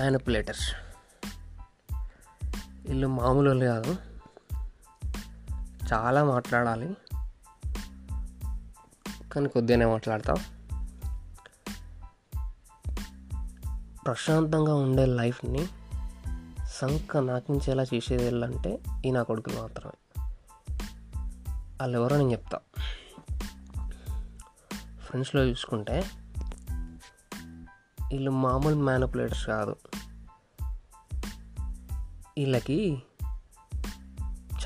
Manipulators. వీళ్ళు మామూలు కాదు. చాలా మాట్లాడాలి. కానీ కొద్దిగానే మాట్లాడతాం. ప్రశాంతంగా ఉండే లైఫ్ని సంక నాకించేలా చేసేది వెళ్ళంటే ఈ నా కొడుకులు మాత్రమే. వాళ్ళు ఎవరో నేను చెప్తా. ఫ్రెండ్స్లో చూసుకుంటే వీళ్ళు మామూలు మ్యానిపులేటర్స్ కాదు. వీళ్ళకి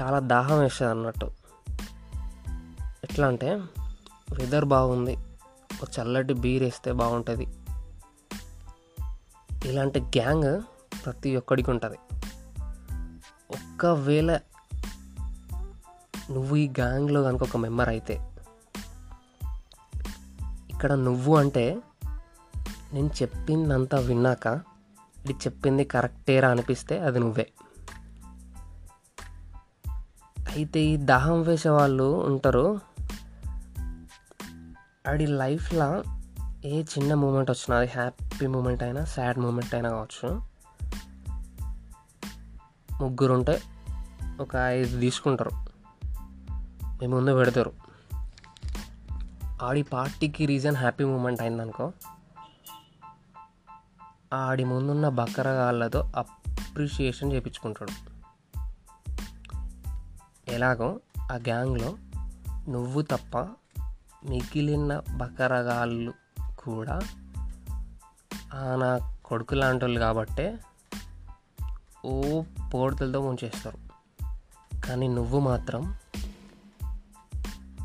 చాలా దాహం వేస్తుంది అన్నట్టు. ఎట్లా అంటే వెదర్ బాగుంది ఒక చల్లటి బీర్ వేస్తే బాగుంటుంది. ఇలాంటి గ్యాంగ్ ప్రతి ఒక్కడికి ఉంటుంది. ఒక్కవేళ నువ్వు ఈ గ్యాంగ్లో కనుక ఒక మెంబర్ అయితే ఇక్కడ నువ్వు అంటే నేను చెప్పిందంతా విన్నాక ఇది చెప్పింది కరెక్టేరా అనిపిస్తే అది నువ్వే. అయితే ఈ దాహం వేసే వాళ్ళు ఉంటారు. ఆడి లైఫ్లో ఏ చిన్న మూమెంట్ వచ్చినా అది హ్యాపీ మూమెంట్ అయినా సాడ్ మూమెంట్ అయినా కావచ్చు. ముగ్గురు ఉంటే ఒక ఐదు తీసుకుంటారు. మీ ముందు పెడతారు. ఆడి పార్టీకి రీజన్ హ్యాపీ మూమెంట్ అయిందనుకో ఆడి ముందున్న బకరగాళ్ళతో అప్రిషియేషన్ చేయించుకుంటాడు ఎలాగో ఆ గ్యాంగ్లో నువ్వు తప్ప మిగిలిన బకరగాళ్ళు కూడా ఆ నా కొడుకు లాంటి వాళ్ళు కాబట్టే ఓ పోడతలతో ముంచేస్తారు. కానీ నువ్వు మాత్రం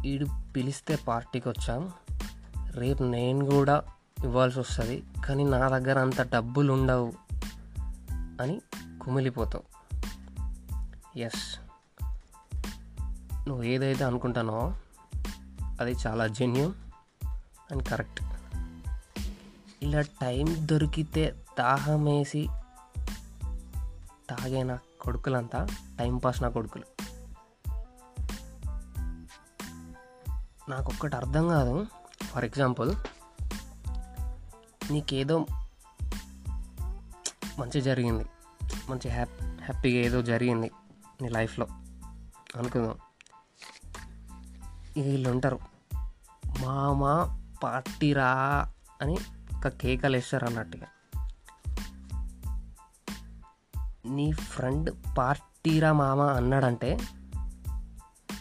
ఈడు పిలిస్తే పార్టీకి వచ్చాం రేపు నేను కూడా ఇవ్వాల్సి వస్తుంది కానీ నా దగ్గర అంత డబ్బులు ఉండవు అని కుమిలిపోతావు. ఎస్ నువ్వు ఏదైతే అనుకుంటానో అది చాలా జెన్యున్ అండ్ కరెక్ట్ ఇలా టైం దొరికితే దాహం వేసి తాగే నా కొడుకులంతా టైంపాస్ నా కొడుకులు. నాకు ఒక్కటి అర్థం కాదు. ఫర్ ఎగ్జాంపుల్ నీకేదో మంచి జరిగింది. మంచి హ్యాప్ హ్యాపీగా ఏదో జరిగింది నీ లైఫ్లో అనుకుందాం. వీళ్ళు ఉంటారు మామ పార్టీరా అని ఒక కేకలు వేస్తారు అన్నట్టుగా నీ ఫ్రెండ్ పార్టీరా మామ అన్నాడంటే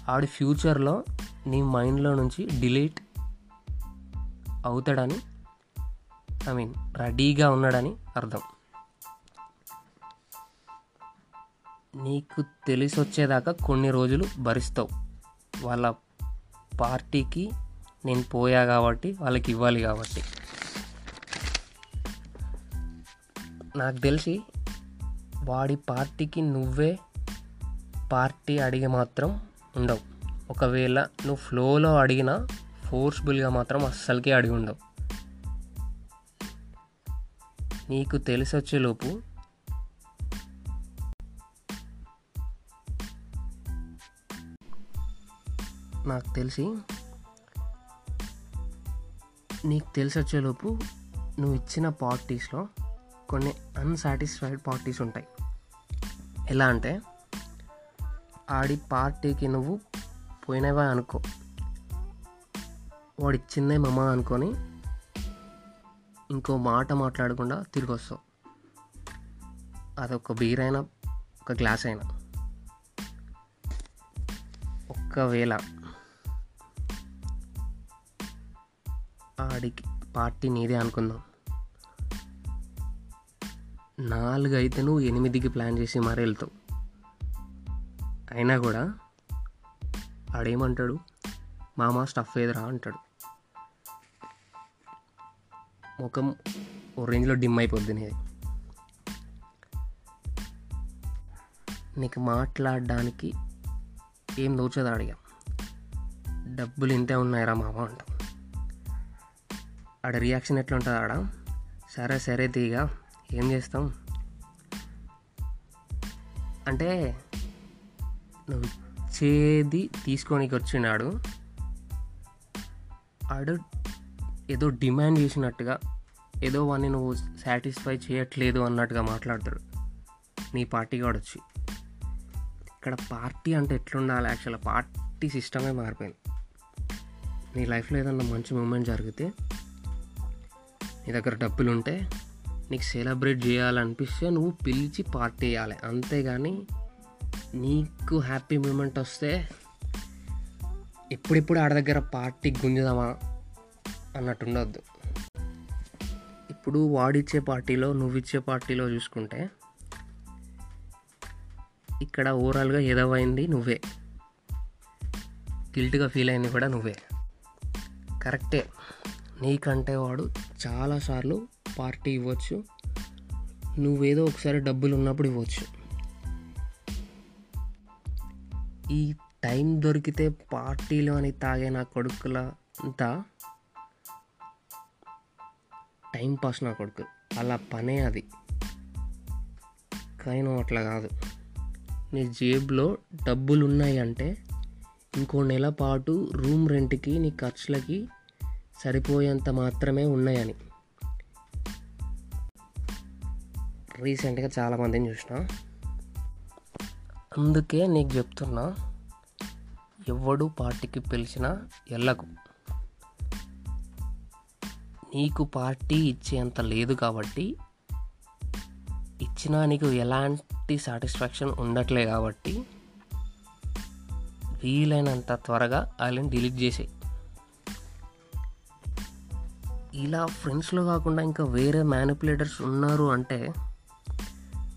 ఆడి ఫ్యూచర్లో నీ మైండ్లో నుంచి డిలీట్ అవుతాడని ఐ మీన్ రెడీగా ఉన్నాడని అర్థం. నీకు తెలిసి వచ్చేదాకా కొన్ని రోజులు భరిస్తావు. వాళ్ళ పార్టీకి నేను పోయా కాబట్టి వాళ్ళకి ఇవ్వాలి కాబట్టి. నాకు తెలిసి వాడి పార్టీకి నువ్వే పార్టీ అడిగి మాత్రం ఉండవు. ఒకవేళ నువ్వు ఫ్లోలో అడిగినా ఫోర్స్ఫుల్గా మాత్రం అస్సలకే అడిగి ఉండవు. నీకు తెలిసొచ్చేలోపు నాకు తెలిసి నీకు తెలిసి వచ్చేలోపు నువ్వు ఇచ్చిన పార్టీస్లో కొన్ని అన్సాటిస్ఫైడ్ పార్టీస్ ఉంటాయి. ఎలా అంటే ఆడి పార్టీకి నువ్వు పోయినవా అనుకో. వాడు ఇచ్చిందే మమ్మ అనుకొని ఇంకో మాట మాట్లాడకుండా తిరిగి వస్తావు అదొక బీర్ అయినా ఒక గ్లాస్ అయినా. ఒకవేళ ఆడికి పార్టీ నీదే అనుకుందాం. నాలుగు అయితే నువ్వు ఎనిమిదికి ప్లాన్ చేసి మరీ వెళ్తావు. అయినా కూడా ఆడేమంటాడు? మామ స్టఫ్ ఏదిరా అంటాడు. ముఖం ఓ రేంజ్లో డిమ్ అయిపోద్ది నీది. నీకు మాట్లాడడానికి ఏం దోచదు అడిగా. డబ్బులు ఇంతే ఉన్నాయిరా మామ అంటాం. ఆడ రియాక్షన్ ఎట్లా ఉంటుంది ఆడ? సరే సరే తీగ ఏం చేస్తాం? అంటే నువ్వు ఇచ్చేది తీసుకోనికి వచ్చినాడు. ఆడు ఏదో డిమాండ్ చేసినట్టుగా ఏదో వాడిని నువ్వు సాటిస్ఫై చేయట్లేదు అన్నట్టుగా మాట్లాడతాడు. నీ పార్టీ కూడా వచ్చి. ఇక్కడ పార్టీ అంటే ఎట్లుండాలి? యాక్చువల్గా పార్టీ సిస్టమే మారిపోయింది. నీ లైఫ్లో ఏదన్నా మంచి మూమెంట్ జరిగితే నీ దగ్గర డబ్బులు ఉంటే నీకు సెలబ్రేట్ చేయాలనిపిస్తే నువ్వు పిలిచి పార్టీ చేయాలి. అంతేగాని నీకు హ్యాపీ మూమెంట్ వస్తే ఎప్పుడెప్పుడు ఆడ దగ్గర పార్టీ గుంజుదామా అన్నట్టు ఉండొద్దు. ఇప్పుడు వాడిచ్చే పార్టీలో నువ్వు ఇచ్చే పార్టీలో చూసుకుంటే ఇక్కడ ఓవరాల్గా ఎదవైంది నువ్వే. గిల్ట్గా ఫీల్ అయింది కూడా నువ్వే. కరెక్టే. నీకంటే వాడు చాలాసార్లు పార్టీ ఇవ్వచ్చు. నువ్వేదో ఒకసారి డబ్బులు ఉన్నప్పుడు ఇవ్వచ్చు. ఈ టైం దొరికితే పార్టీలు అని తాగే నా కొడుకుల అంతా టైం పాస్ నా కొడుకు. అలా పనే అది. కానీ నువ్వు అట్లా కాదు. నీ జేబులో డబ్బులు ఉన్నాయి అంటే ఇంకో నెల పాటు రూమ్ రెంట్కి నీ ఖర్చులకి సరిపోయేంత మాత్రమే ఉన్నాయని. రీసెంట్గా చాలామందిని చూసిన. అందుకే నీకు చెప్తున్నా ఎవడు పార్టీకి పిలిచినా వెళ్ళకు నీకు పార్టీ ఇచ్చేంత లేదు కాబట్టి ఇచ్చినా నీకు ఎలాంటి సాటిస్ఫాక్షన్ ఉండట్లే కాబట్టి వీలైనంత త్వరగా వాళ్ళని డిలీట్ చేసేయి. ఇలా ఫ్రెండ్స్లో కాకుండా ఇంకా వేరే మ్యానిపులేటర్స్ ఉన్నారు అంటే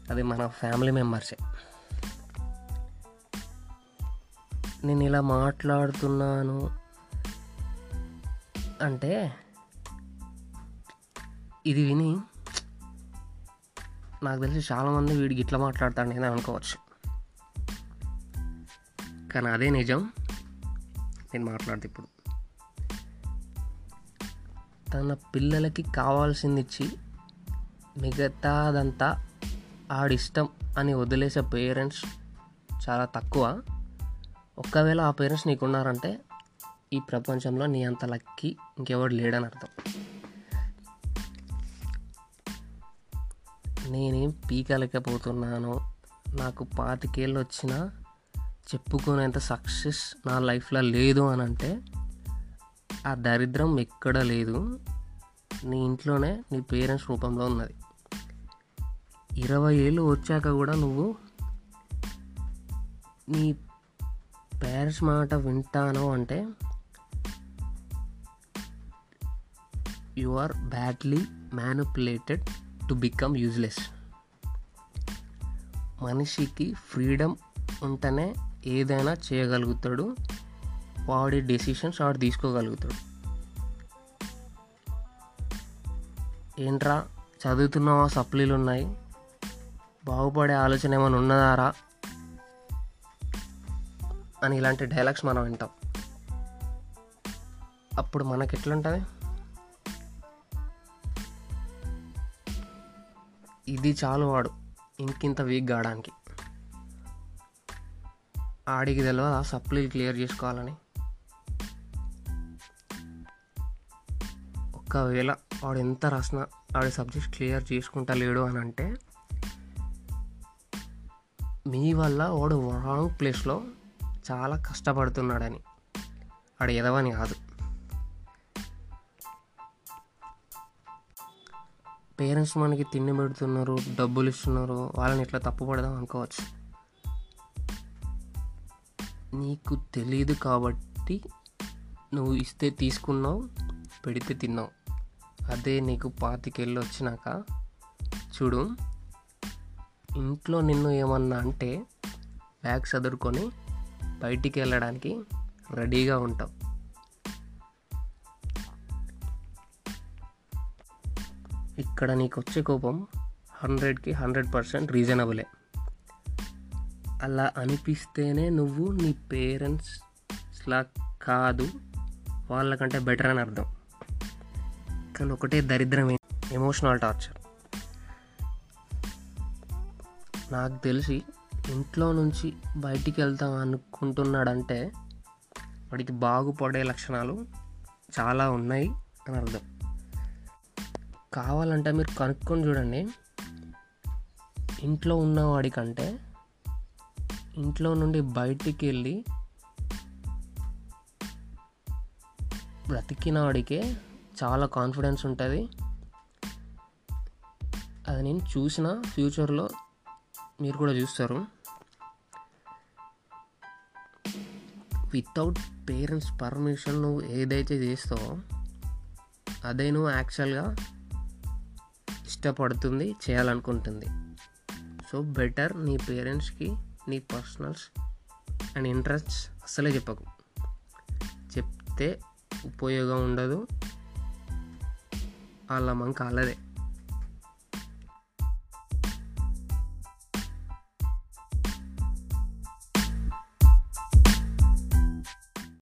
అది మన ఫ్యామిలీ మెంబర్సే నేను ఇలా మాట్లాడుతున్నాను అంటే ఇది విని నాకు తెలిసి చాలామంది వీడికి ఇట్లా మాట్లాడతాడు నేను అనుకోవచ్చు. కానీ అదే నిజం. నేను మాట్లాడితే ఇప్పుడు. తన పిల్లలకి కావాల్సింది ఇచ్చి మిగతాదంతా ఆడిష్టం అని వదిలేసే పేరెంట్స్ చాలా తక్కువ. ఒక్కవేళ ఆ పేరెంట్స్ నీకున్నారంటే ఈ ప్రపంచంలో నీ అంత లక్కీ ఇంకెవడు లేడని అర్థం. నేనేం పీకలేకపోతున్నాను నాకు పాతికేళ్ళు వచ్చినా చెప్పుకునేంత సక్సెస్ నా లైఫ్లో లేదు అని అంటే ఆ దరిద్రం ఎక్కడ లేదు. నీ ఇంట్లోనే నీ పేరెంట్స్ రూపంలో ఉన్నది. ఇరవై ఏళ్ళు వచ్చాక కూడా నువ్వు నీ పేరెంట్స్ మాట వింటాను అంటే you are badly manipulated to become useless. మనిషికి ఫ్రీడమ్ ఉంటేనే ఏదైనా చేయగలుగుతాడు. వాడి డెసిషన్స్ వాడు తీసుకోగలుగుతాడు. ఏంట్రా చదువుతున్నావా సప్లీలు ఉన్నాయి? బాగుపడే ఆలోచన ఏమైనా ఉన్నదారా? అని ఇలాంటి డైలాగ్స్ మనం వింటాం. అప్పుడు మనకి ఎట్లుంటుంది? ఇది చాలు వాడు ఇంకింత వీక్ కావడానికి ఆడికి తెలియదు ఆ సప్లీలు క్లియర్ చేసుకోవాలని? ఒకవేళ వాడు ఎంత రాసినా వాడి సబ్జెక్ట్ క్లియర్ చేసుకుంటా లేడు అని అంటే మీ వల్ల వాడు రాంగ్ ప్లేస్లో చాలా కష్టపడుతున్నాడని. వాడు ఎదవని కాదు. పేరెంట్స్ మనకి తిండి పెడుతున్నారు డబ్బులు ఇస్తున్నారు వాళ్ళని ఇట్లా తప్పు పడదాం అనుకోవచ్చు. నీకు తెలియదు కాబట్టి నువ్వు ఇస్తే తీసుకున్నావు పెడితే తిన్నావు అదే నీకు పాతికెళ్ళి వచ్చినాక చూడు ఇంట్లో నిన్ను ఏమన్నా అంటే బ్యాగ్ చదువుకొని బయటికి వెళ్ళడానికి రెడీగా ఉంటావు ఇక్కడ నీకు వచ్చే కోపం హండ్రెడ్కి హండ్రెడ్ పర్సెంట్ రీజనబులే. అలా అనిపిస్తేనే నువ్వు నీ పేరెంట్స్లా కాదు వాళ్ళకంటే బెటర్ అని అర్థం. కానీ ఒకటే దరిద్రం ఎమోషనల్ టార్చర్ నాకు తెలిసి ఇంట్లో నుంచి బయటికి వెళ్తాం అనుకుంటున్నాడంటే వాడికి బాగుపడే లక్షణాలు చాలా ఉన్నాయి అని అర్థం. కావాలంటే మీరు కనుక్కొని చూడండి. ఇంట్లో ఉన్నవాడికంటే ఇంట్లో నుండి బయటికి వెళ్ళి బ్రతికిన వాడికే చాలా కాన్ఫిడెన్స్ ఉంటుంది. అది నేను చూసిన ఫ్యూచర్లో మీరు కూడా చూస్తారు. వితౌట్ పేరెంట్స్ పర్మిషన్ నువ్వు ఏదైతే చేస్తావో అదే నువ్వు యాక్చువల్గా ఇష్టపడుతుంది చేయాలనుకుంటుంది. సో బెటర్ నీ పేరెంట్స్కి నీ పర్సనల్స్ అండ్ ఇంట్రెస్ట్స్ అసలే చెప్పకు. చెప్తే ఉపయోగం ఉండదు. පාල්ලමං කාලරේ.